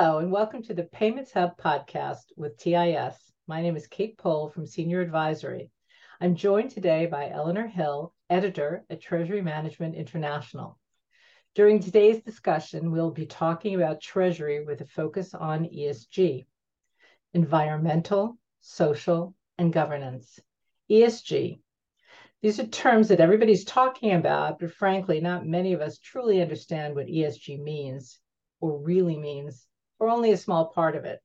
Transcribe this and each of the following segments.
Hello, and welcome to the Payments Hub podcast with TIS. My name is Kate Pohl from Senior Advisory. I'm joined today by Eleanor Hill, editor at Treasury Management International. During today's discussion, we'll be talking about Treasury with a focus on ESG, environmental, social, and governance. ESG. These are terms that everybody's talking about, but frankly, not many of us truly understand what ESG means or really means or only a small part of it.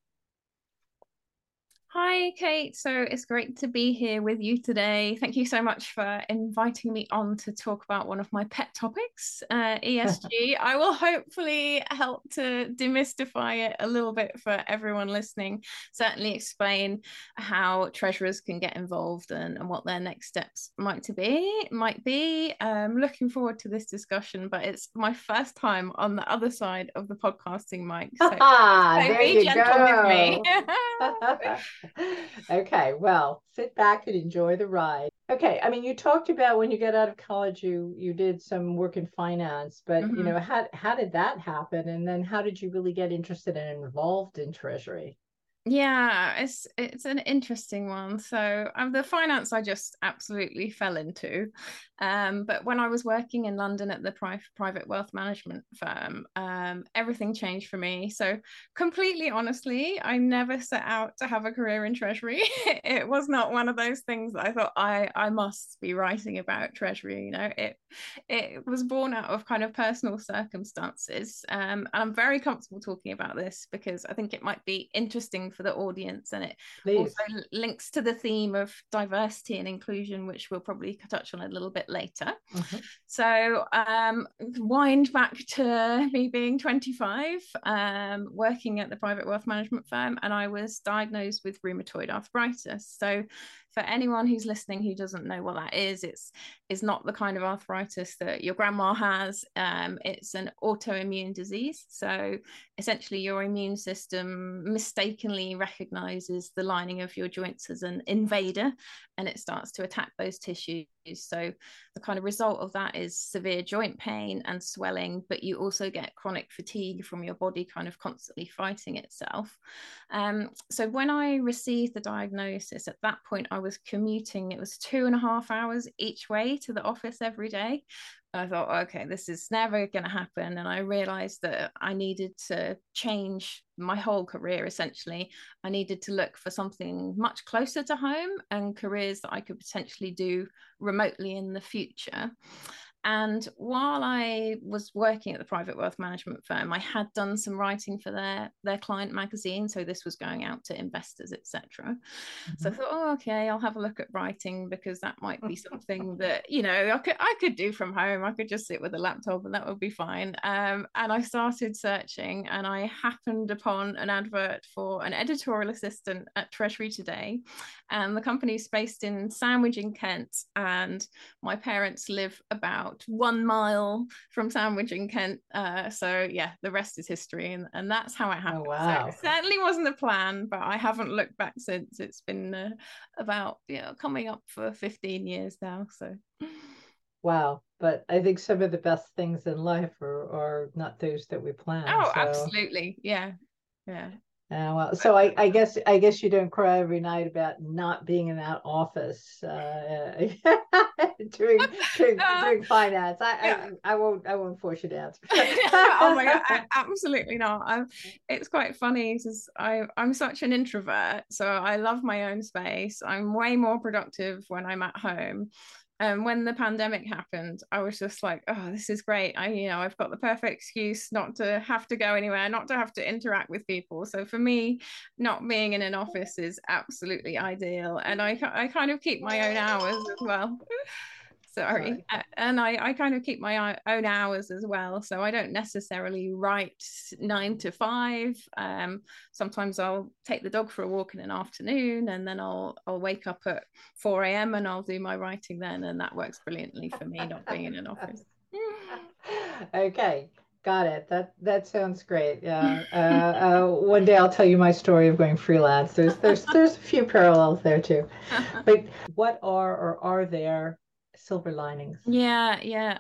Hi, Kate. So it's great to be here with you today. Thank you so much for inviting me on to talk about one of my pet topics, uh, ESG. I will hopefully help to demystify it a little bit for everyone listening. Certainly explain how treasurers can get involved and, and what their next steps might to be. Might be. Um, looking forward to this discussion, but it's my first time on the other side of the podcasting mic. So, so be gentle go. with me. okay, well, sit back and enjoy the ride. Okay, I mean, you talked about when you get out of college, you you did some work in finance, but mm-hmm. you know, how how did that happen? And then how did you really get interested and involved in treasury? Yeah, it's it's an interesting one. So um, the finance I just absolutely fell into, um, but when I was working in London at the pri- private wealth management firm, um, everything changed for me. So completely honestly, I never set out to have a career in treasury. it was not one of those things that I thought I I must be writing about treasury. You know, it it was born out of kind of personal circumstances. Um, and I'm very comfortable talking about this because I think it might be interesting for the audience and it Please. also links to the theme of diversity and inclusion which we'll probably touch on a little bit later mm-hmm. so um, wind back to me being 25 um, working at the private wealth management firm and i was diagnosed with rheumatoid arthritis so for anyone who's listening who doesn't know what that is, it's is not the kind of arthritis that your grandma has. Um, it's an autoimmune disease. So essentially, your immune system mistakenly recognizes the lining of your joints as an invader, and it starts to attack those tissues. So the kind of result of that is severe joint pain and swelling, but you also get chronic fatigue from your body kind of constantly fighting itself. Um, so when I received the diagnosis, at that point I was commuting. It was two and a half hours each way to the office every day. I thought, okay, this is never going to happen. And I realized that I needed to change my whole career essentially. I needed to look for something much closer to home and careers that I could potentially do remotely in the future. And while I was working at the private wealth management firm, I had done some writing for their their client magazine. So this was going out to investors, etc. Mm-hmm. So I mm-hmm. thought, oh, okay, I'll have a look at writing because that might be something that you know I could I could do from home. I could just sit with a laptop and that would be fine. Um, and I started searching, and I happened upon an advert for an editorial assistant at Treasury Today, and the company is based in Sandwich in Kent, and my parents live about about one mile from Sandwich in Kent. Uh, so yeah, the rest is history, and, and that's how it oh, happened. Oh, wow. So certainly wasn't a plan, but I haven't looked back since. It's been uh, about yeah coming up for 15 years now. So wow. But I think some of the best things in life are, are not those that we plan. Oh, so. absolutely. Yeah. Yeah. Uh, well, so I, I, guess I guess you don't cry every night about not being in that office uh, doing, doing, uh, doing finance. I, yeah. I, I won't I won't force you to answer. oh my god, I, absolutely not. I'm, it's quite funny because I I'm such an introvert, so I love my own space. I'm way more productive when I'm at home um, when the pandemic happened, I was just like, oh, this is great. I, you know, I've got the perfect excuse not to have to go anywhere, not to have to interact with people. So for me, not being in an office is absolutely ideal. And I, I kind of keep my own hours as well sorry. And I, I kind of keep my own hours as well so i don't necessarily write nine to five. Um, sometimes i'll take the dog for a walk in an afternoon and then i'll i'll wake up at 4 a.m and i'll do my writing then and that works brilliantly for me not being in an office. Okay. Got it. That that sounds great. Yeah. Uh, uh, one day i'll tell you my story of going freelance. There's there's there's a few parallels there too. But what are or are there silver linings yeah yeah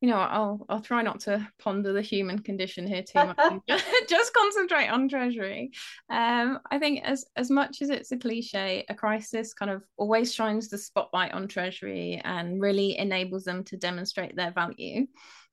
you know, I'll I'll try not to ponder the human condition here too much. just concentrate on treasury. Um, I think as as much as it's a cliche, a crisis kind of always shines the spotlight on treasury and really enables them to demonstrate their value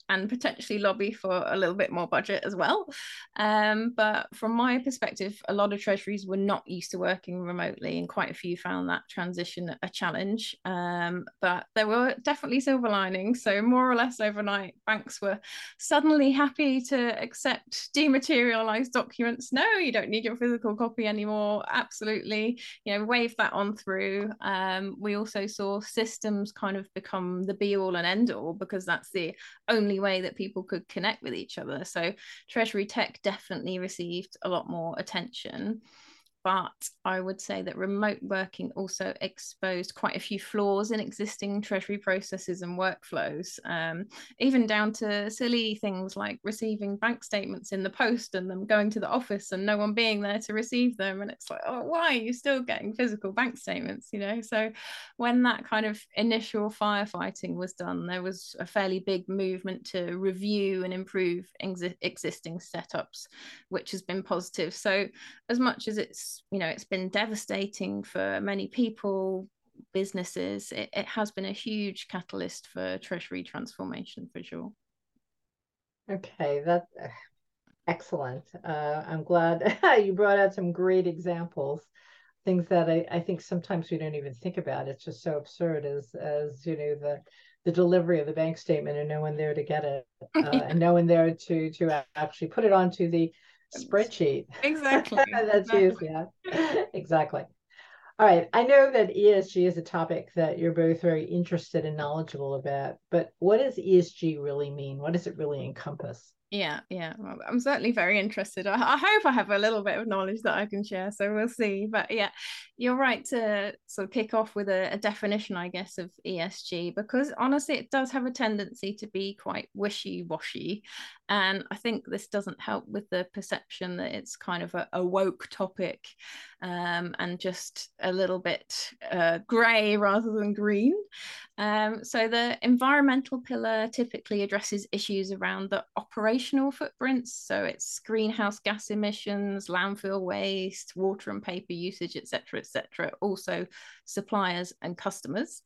and potentially lobby for a little bit more budget as well. Um, but from my perspective, a lot of treasuries were not used to working remotely, and quite a few found that transition a challenge. Um, but there were definitely silver linings. So, more or less overnight, banks were suddenly happy to accept dematerialized documents. No, you don't need your physical copy anymore. Absolutely. You know, wave that on through. Um, we also saw systems kind of become the be all and end all because that's the only way that people could connect with each other. So Treasury Tech definitely received a lot more attention but I would say that remote working also exposed quite a few flaws in existing Treasury processes and workflows, um, even down to silly things like receiving bank statements in the post and them going to the office and no one being there to receive them. And it's like, oh, why are you still getting physical bank statements? You know, so when that kind of initial firefighting was done, there was a fairly big movement to review and improve ex- existing setups, which has been positive. So, as much as it's you know it's been devastating for many people businesses. It, it has been a huge catalyst for treasury transformation for sure. Okay that's excellent. Uh, i'm glad you brought out some great examples things that I, I think sometimes we don't even think about. It's just so absurd as as you know the the delivery of the bank statement and no one there to get it uh, and no one there to to actually put it onto the spreadsheet. Exactly. That's exactly. used, yeah. exactly. All right. I know that ESG is a topic that you're both very interested and knowledgeable about, but what does ESG really mean? What does it really encompass? Yeah, yeah. I'm certainly very interested. I, I, hope I have a little bit of knowledge that I can share. So we'll see. But yeah, you're right to sort of kick off with a, a, definition, I guess, of ESG, because honestly, it does have a tendency to be quite wishy washy. And I think this doesn't help with the perception that it's kind of a, a woke topic um, and just a little bit uh, grey rather than green. Um, so the environmental pillar typically addresses issues around the operational footprints. So it's greenhouse gas emissions, landfill waste, water and paper usage, etc., etc. Also suppliers and customers.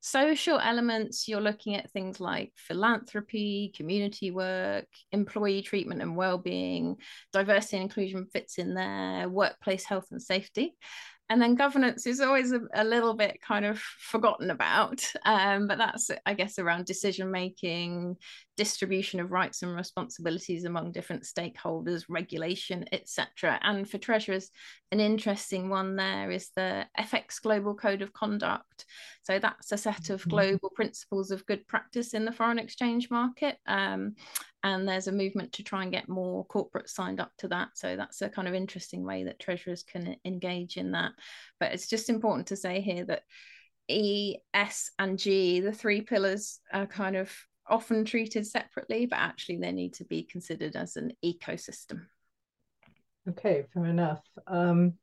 Social elements, you're looking at things like philanthropy, community work, employee treatment and well-being, diversity and inclusion fits in there, workplace health and safety and then governance is always a, a, little bit kind of forgotten about um, but that's i guess around decision making distribution of rights and responsibilities among different stakeholders regulation etc and for treasurers an interesting one there is the fx global code of conduct. So that's a set of mm-hmm. global principles of good practice in the foreign exchange market. Um, and there's a movement to try and get more corporates signed up to that. So that's a kind of interesting way that treasurers can engage in that. But it's just important to say here that E, S, and G, the three pillars, are kind of often treated separately, but actually they need to be considered as an ecosystem. Okay, fair enough. Um,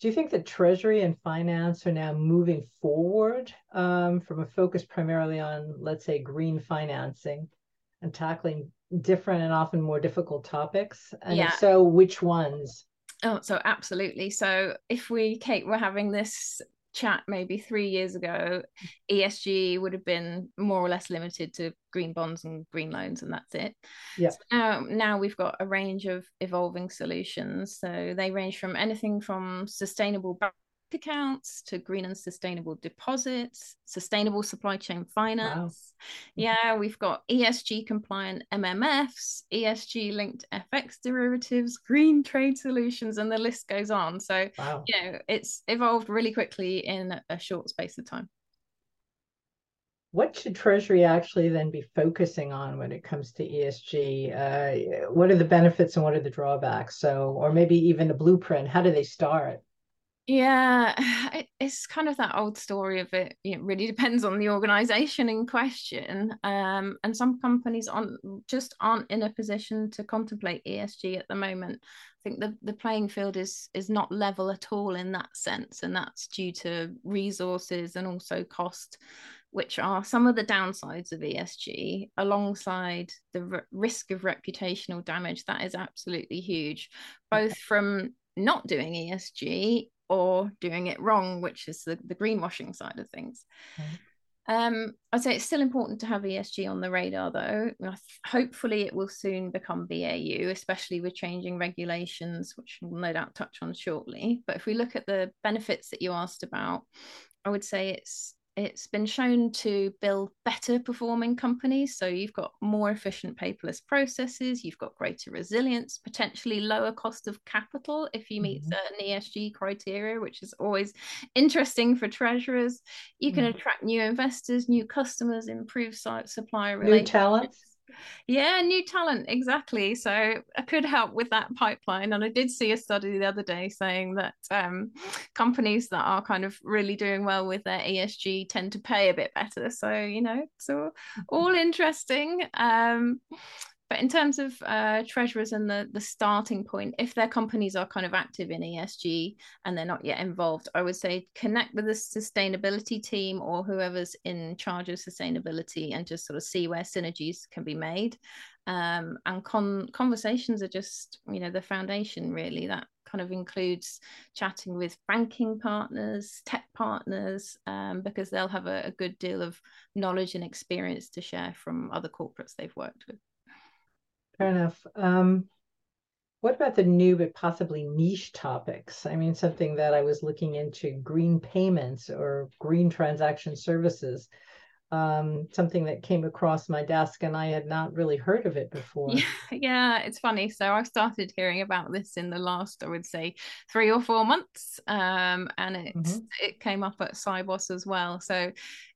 do you think that Treasury and finance are now moving forward um, from a focus primarily on, let's say, green financing and tackling different and often more difficult topics? And yeah. so, which ones? Oh, so absolutely. So if we, Kate, we're having this chat maybe three years ago, ESG would have been more or less limited to green bonds and green loans, and that's it. Yeah. So now, now we've got a range of evolving solutions. So they range from anything from sustainable accounts to green and sustainable deposits, sustainable supply chain finance. Wow. Yeah, we've got ESG compliant MMFs, ESG linked FX derivatives, green trade solutions, and the list goes on. So, wow. you know, it's evolved really quickly in a short space of time. What should Treasury actually then be focusing on when it comes to ESG? Uh, what are the benefits and what are the drawbacks? So, or maybe even a blueprint. How do they start? Yeah, it's kind of that old story of it. It really depends on the organization in question. Um, and some companies aren't just aren't in a position to contemplate ESG at the moment. I think the, the playing field is is not level at all in that sense, and that's due to resources and also cost. which are some of the downsides of ESG alongside the r- risk of reputational damage. That is absolutely huge, both from not doing ESG or doing it wrong, which is the, the greenwashing side of things. Mm-hmm. Um, I'd say it's still important to have ESG on the radar, though. Hopefully, it will soon become BAU, especially with changing regulations, which we'll no doubt touch on shortly. But if we look at the benefits that you asked about, I would say it's it's been shown to build better performing companies. So you've got more efficient paperless processes, you've got greater resilience, potentially lower cost of capital if you meet mm-hmm. certain ESG criteria, which is always interesting for treasurers. You can mm-hmm. attract new investors, new customers, improve supplier relations. New talents yeah, new talent, exactly. So I could help with that pipeline. And I did see a study the other day saying that um, companies that are kind of really doing well with their ESG tend to pay a bit better. So, you know, so all interesting. Um, but in terms of uh, treasurers and the the starting point, if their companies are kind of active in ESG and they're not yet involved, I would say connect with the sustainability team or whoever's in charge of sustainability and just sort of see where synergies can be made. Um, and con- conversations are just you know the foundation really that kind of includes chatting with banking partners, tech partners, um, because they'll have a, a, good deal of knowledge and experience to share from other corporates they've worked with. Fair enough. Um, what about the new but possibly niche topics? I mean, something that I was looking into green payments or green transaction services, um, something that came across my desk and I had not really heard of it before. Yeah, yeah, it's funny. So I've started hearing about this in the last, I would say, three or four months. Um, and it, mm-hmm. it came up at Sibos as well. So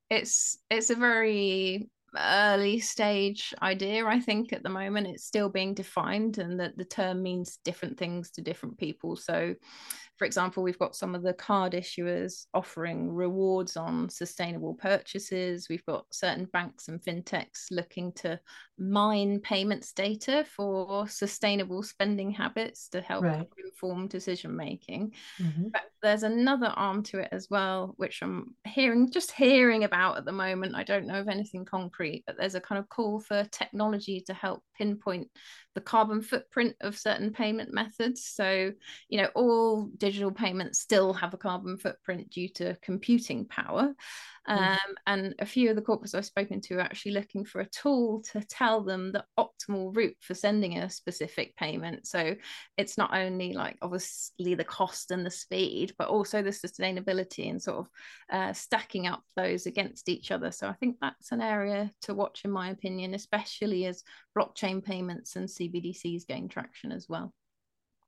it's it's a very early stage idea i think at the moment. It's still being defined and that the term means different things to different people. So for example, we've got some of the card issuers offering rewards on sustainable purchases. We've got certain banks and fintechs looking to mine payments data for sustainable spending habits to help right. inform decision making. Mm-hmm. But there's another arm to it as well, which I'm hearing just hearing about at the moment. I don't know of anything concrete, but there's a kind of call for technology to help pinpoint the carbon footprint of certain payment methods. So, you know, all digital payments still have a carbon footprint due to computing power. Um, and a few of the corporates I've spoken to are actually looking for a tool to tell them the optimal route for sending a specific payment. So it's not only like obviously the cost and the speed, but also the sustainability and sort of uh, stacking up those against each other. So I think that's an area to watch, in my opinion, especially as blockchain payments and CBDCs gain traction as well.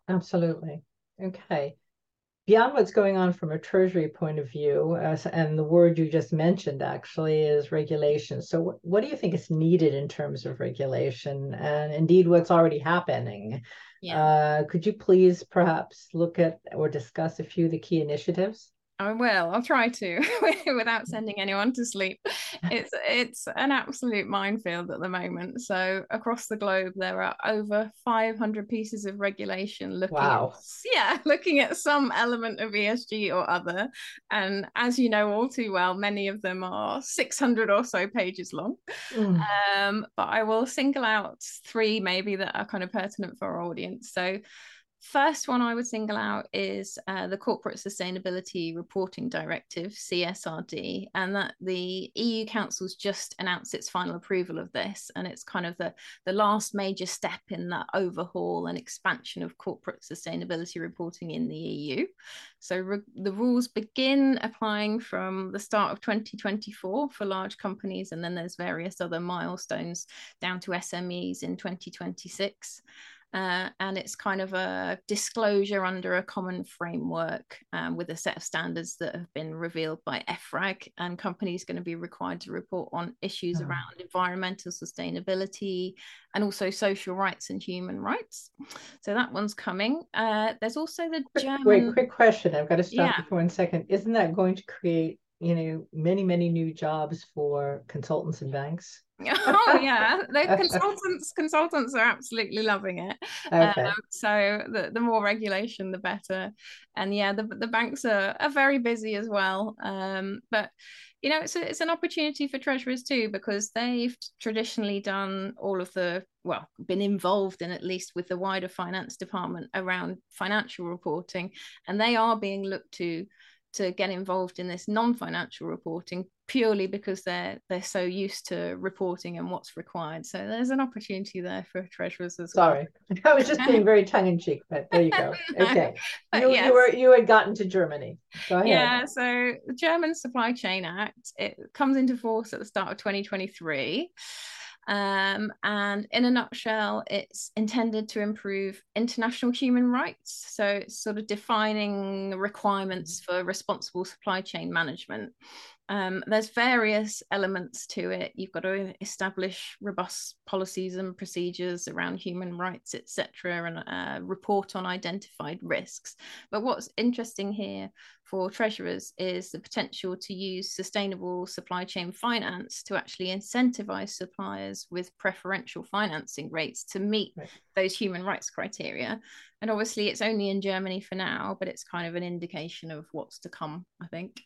Absolutely. Okay beyond what's going on from a treasury point of view, uh, and the word you just mentioned actually is regulation. So, what, what do you think is needed in terms of regulation, and indeed what's already happening? Yeah. Uh, could you please perhaps look at or discuss a few of the key initiatives? I will. I'll try to without sending anyone to sleep. It's it's an absolute minefield at the moment. So across the globe, there are over 500 pieces of regulation looking. Wow. At, yeah, looking at some element of ESG or other, and as you know all too well, many of them are 600 or so pages long. Mm. Um, but I will single out three maybe that are kind of pertinent for our audience. So First one I would single out is uh, the Corporate Sustainability Reporting Directive, CSRD, and that the EU Council's just announced its final approval of this, and it's kind of the, the last major step in that overhaul and expansion of corporate sustainability reporting in the EU. So re- the rules begin applying from the start of 2024 for large companies, and then there's various other milestones down to SMEs in 2026. Uh, and it's kind of a disclosure under a common framework um, with a set of standards that have been revealed by EFRAG. And companies going to be required to report on issues oh. around environmental sustainability and also social rights and human rights. So that one's coming. Uh, there's also the German. Wait, quick question. I've got to stop yeah. you for one second. Isn't that going to create, you know, many many new jobs for consultants and banks? Oh yeah, the consultants consultants are absolutely loving it. Okay. Um, so the, the more regulation, the better. And yeah, the the banks are, are very busy as well. Um, but you know, it's a, it's an opportunity for treasurers too because they've traditionally done all of the well, been involved in at least with the wider finance department around financial reporting, and they are being looked to to get involved in this non-financial reporting purely because they're they're so used to reporting and what's required. So there's an opportunity there for treasurers as Sorry. well. Sorry, I was just being very tongue in cheek, but there you go. Okay, you, yes. you were you had gotten to Germany. Go ahead. Yeah, so the German Supply Chain Act it comes into force at the start of 2023. Um, and in a nutshell, it's intended to improve international human rights. So it's sort of defining requirements for responsible supply chain management. Um, there's various elements to it. You've got to establish robust policies and procedures around human rights, etc., and uh, report on identified risks. But what's interesting here for treasurers is the potential to use sustainable supply chain finance to actually incentivize suppliers with preferential financing rates to meet right. those human rights criteria. And obviously, it's only in Germany for now, but it's kind of an indication of what's to come, I think.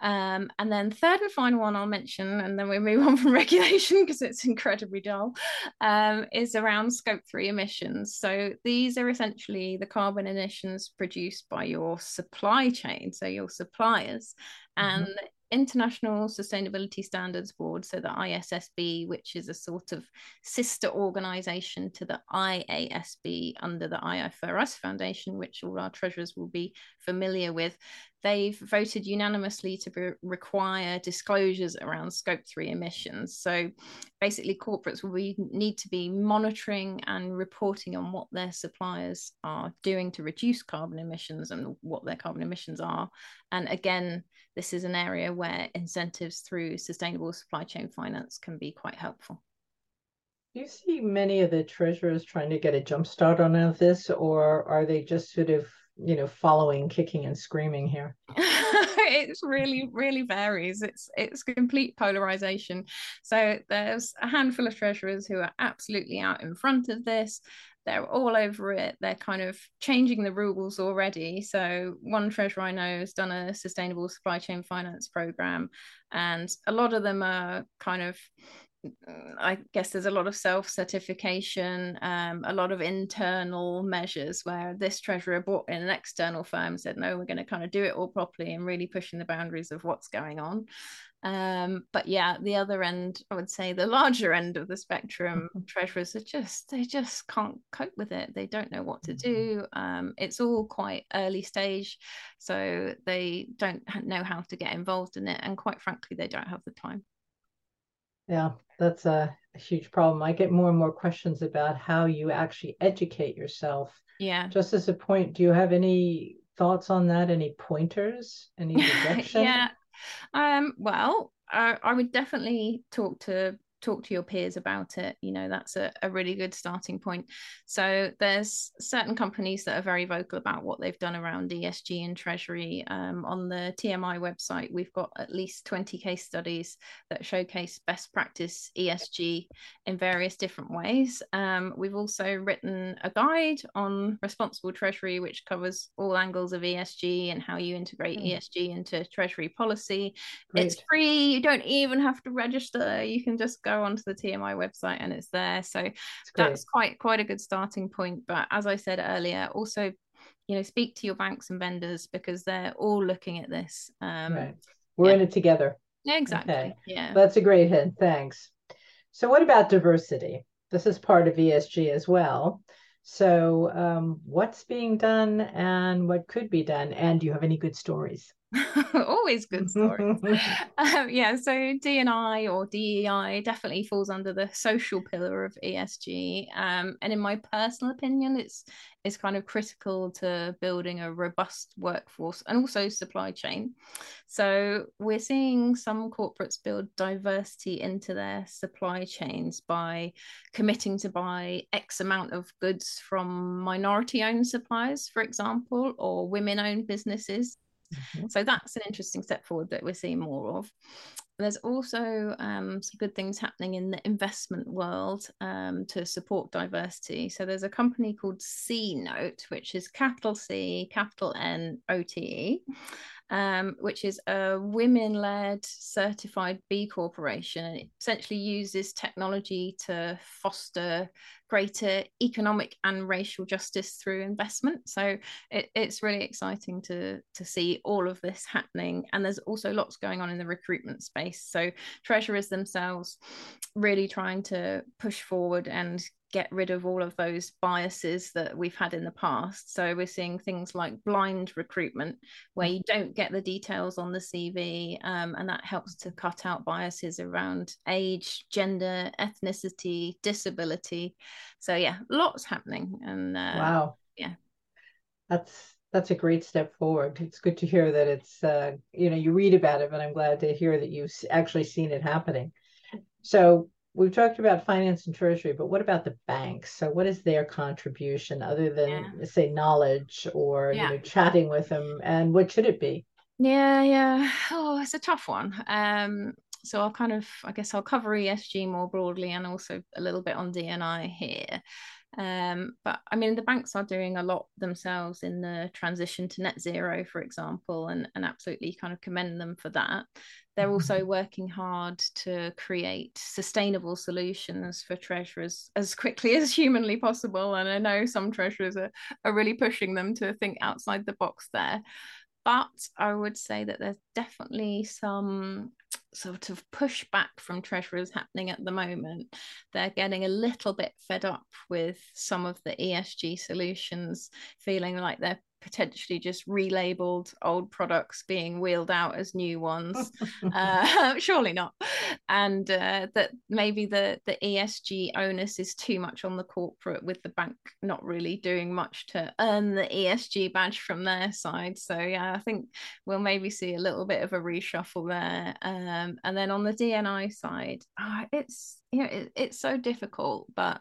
Um, and then third and final one I'll mention, and then we move on from regulation because it's incredibly dull, um, is around scope three emissions. So these are essentially the carbon emissions produced by your supply chain, so your suppliers. Mm-hmm. And International Sustainability Standards Board, so the ISSB, which is a sort of sister organization to the IASB under the IFRS Foundation, which all our treasurers will be familiar with, they've voted unanimously to be, require disclosures around scope 3 emissions. So basically corporates will be, need to be monitoring and reporting on what their suppliers are doing to reduce carbon emissions and what their carbon emissions are. And again this is an area where incentives through sustainable supply chain finance can be quite helpful. Do you see many of the treasurers trying to get a jump start on this or are they just sort of you know following kicking and screaming here. It's really really varies. It's it's complete polarization. So there's a handful of treasurers who are absolutely out in front of this. They're all over it. They're kind of changing the rules already. So one treasurer i know has done a sustainable supply chain finance program and a lot of them are kind of I guess there's a lot of self certification, um, a lot of internal measures where this treasurer brought in an external firm, said, no, we're going to kind of do it all properly and really pushing the boundaries of what's going on. Um, but yeah, the other end, I would say the larger end of the spectrum, mm-hmm. treasurers are just, they just can't cope with it. They don't know what to mm-hmm. do. Um, it's all quite early stage. So they don't know how to get involved in it. And quite frankly, they don't have the time. Yeah, that's a, a, huge problem. I get more and more questions about how you actually educate yourself. Yeah. Just as a point, do you have any thoughts on that? Any pointers? Any direction? yeah. Um, well, I, I would definitely talk to talk to your peers about it you know that's a, a really good starting point. So there's certain companies that are very vocal about what they've done around esg and treasury. Um, on the tmi website we've got at least 20 case studies that showcase best practice esg in various different ways. Um, we've also written a guide on responsible treasury which covers all angles of esg and how you integrate mm. esg into treasury policy. Great. it's free. You don't even have to register. You can just go onto the TMI website and it's there. So that's quite quite a good starting point. But as I said earlier, also you know speak to your banks and vendors because they're all looking at this. Um, right. We're yeah. in it together. Yeah, exactly. Okay. Yeah, that's a great hint. Thanks. So, what about diversity? This is part of ESG as well. So, um, what's being done and what could be done? And do you have any good stories? always good stories. Um, yeah so dni or dei definitely falls under the social pillar of esg um, and in my personal opinion it's it's kind of critical to building a robust workforce and also supply chain. So we're seeing some corporates build diversity into their supply chains by committing to buy x amount of goods from minority owned suppliers for example or women owned businesses Mm-hmm. So that's an interesting step forward that we're seeing more of. there's also um, some good things happening in the investment world um, to support diversity. So there's a company called CNote, which is capital C, capital N, O T E um, which is a women led certified B Corporation. And it essentially uses technology to foster greater economic and racial justice through investment. So it, it's really exciting to, to see all of this happening. And there's also lots going on in the recruitment space. So treasurers themselves really trying to push forward and get rid of all of those biases that we've had in the past. So we're seeing things like blind recruitment, where you don't get the details on the CV, um, and that helps to cut out biases around age, gender, ethnicity, disability. So yeah, lots happening. And uh, wow, yeah, that's that's a great step forward. It's good to hear that it's uh, you know you read about it, but I'm glad to hear that you've actually seen it happening. So we've talked about finance and treasury, but what about the banks? So what is their contribution other than yeah. say knowledge or yeah. you know chatting with them and what should it be? Yeah, yeah. Oh, it's a tough one. Um so I'll kind of I guess I'll cover ESG more broadly and also a little bit on DNI here. Um, but I mean, the banks are doing a lot themselves in the transition to net zero, for example, and, and absolutely kind of commend them for that. They're also mm-hmm. working hard to create sustainable solutions for treasurers as quickly as humanly possible. And I know some treasurers are, are really pushing them to think outside the box there. But I would say that there's definitely some sort of pushback from treasurers happening at the moment. They're getting a little bit fed up with some of the ESG solutions, feeling like they're potentially just relabeled old products being wheeled out as new ones. Uh, surely not. And uh, that maybe the the esg onus is too much on the corporate with the bank not really doing much to earn the esg badge from their side. So yeah i think we'll maybe see a little bit of a reshuffle there. Um, and then on the dni side oh, it's you know it, it's so difficult but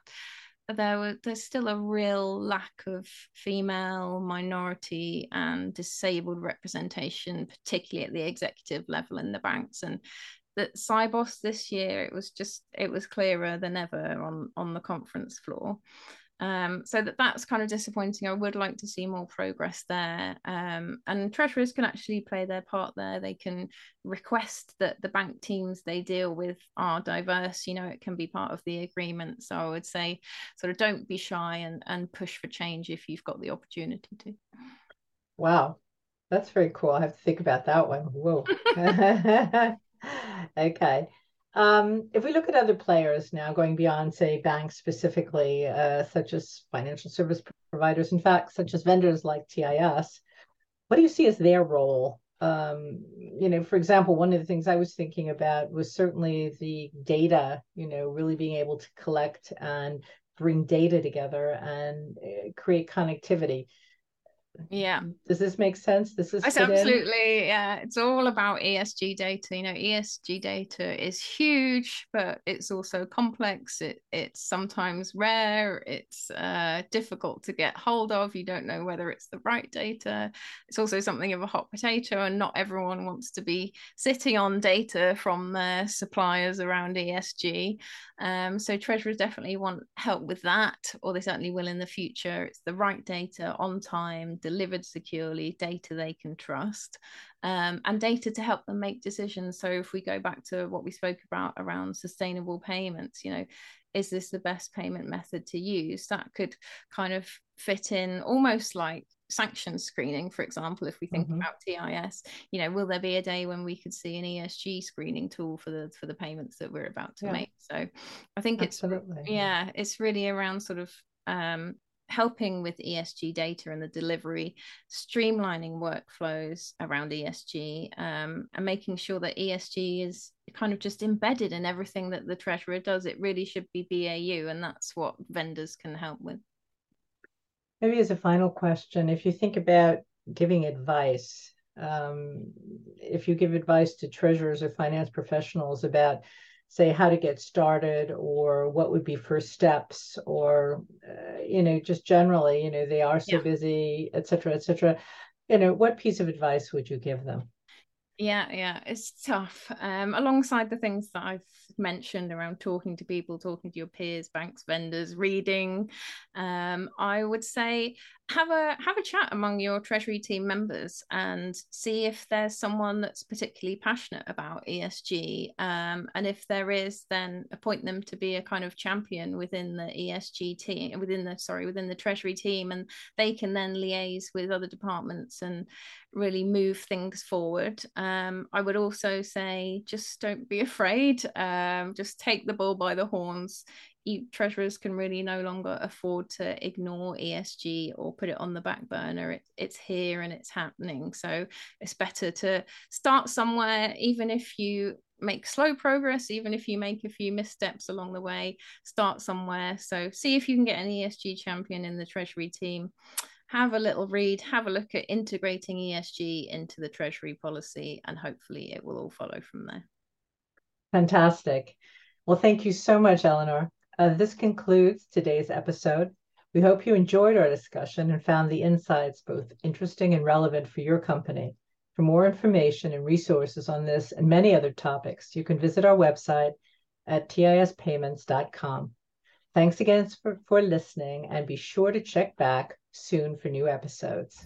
there were there's still a real lack of female minority and disabled representation particularly at the executive level in the banks. And that Sibos this year it was just it was clearer than ever on on the conference floor um, so that that's kind of disappointing. I would like to see more progress there. Um, and treasurers can actually play their part there. They can request that the bank teams they deal with are diverse. You know, it can be part of the agreement. So I would say, sort of, don't be shy and and push for change if you've got the opportunity to. Wow, that's very cool. I have to think about that one. Whoa. okay. Um, if we look at other players now, going beyond, say, banks specifically, uh, such as financial service providers, in fact, such as vendors like TIS, what do you see as their role? Um, you know, for example, one of the things I was thinking about was certainly the data, you know, really being able to collect and bring data together and uh, create connectivity yeah. Does this make sense? This is absolutely in? yeah it's all about esg data. You know esg data is huge but it's also complex. It, it's sometimes rare. It's uh, difficult to get hold of. You don't know whether it's the right data. It's also something of a hot potato and not everyone wants to be sitting on data from their suppliers around esg um, so treasurers definitely want help with that or they certainly will in the future. It's the right data on time delivered securely, data they can trust, um, and data to help them make decisions. So if we go back to what we spoke about around sustainable payments, you know, is this the best payment method to use? That could kind of fit in almost like sanction screening for example if we think mm-hmm. about tis you know will there be a day when we could see an esg screening tool for the for the payments that we're about to yeah. make so i think Absolutely. it's yeah it's really around sort of um, helping with ESG data and the delivery, streamlining workflows around ESG, um, and making sure that ESG is kind of just embedded in everything that the treasurer does. It really should be BAU, and that's what vendors can help with. Maybe as a final question, if you think about giving advice, um, if you give advice to treasurers or finance professionals about say how to get started or what would be first steps or uh, you know just generally you know they are so yeah. busy et cetera et cetera you know what piece of advice would you give them Yeah, yeah, it's tough. Um, alongside the things that I've mentioned around talking to people, talking to your peers, banks, vendors, reading, um, I would say have a have a chat among your treasury team members and see if there's someone that's particularly passionate about ESG um, and if there is then appoint them to be a kind of champion within the ESG team within the sorry within the treasury team and they can then liaise with other departments and really move things forward. Um, I would also say just don't be afraid um, just take the bull by the horns treasurers can really no longer afford to ignore ESG or put it on the back burner. It, it's here and it's happening. So it's better to start somewhere, even if you make slow progress, even if you make a few missteps along the way, start somewhere. So see if you can get an ESG champion in the treasury team. Have a little read, have a look at integrating ESG into the treasury policy, and hopefully it will all follow from there. Fantastic. Well, thank you so much, Eleanor. Uh, this concludes today's episode. We hope you enjoyed our discussion and found the insights both interesting and relevant for your company. For more information and resources on this and many other topics, you can visit our website at tispayments.com. Thanks again for, for listening and be sure to check back soon for new episodes.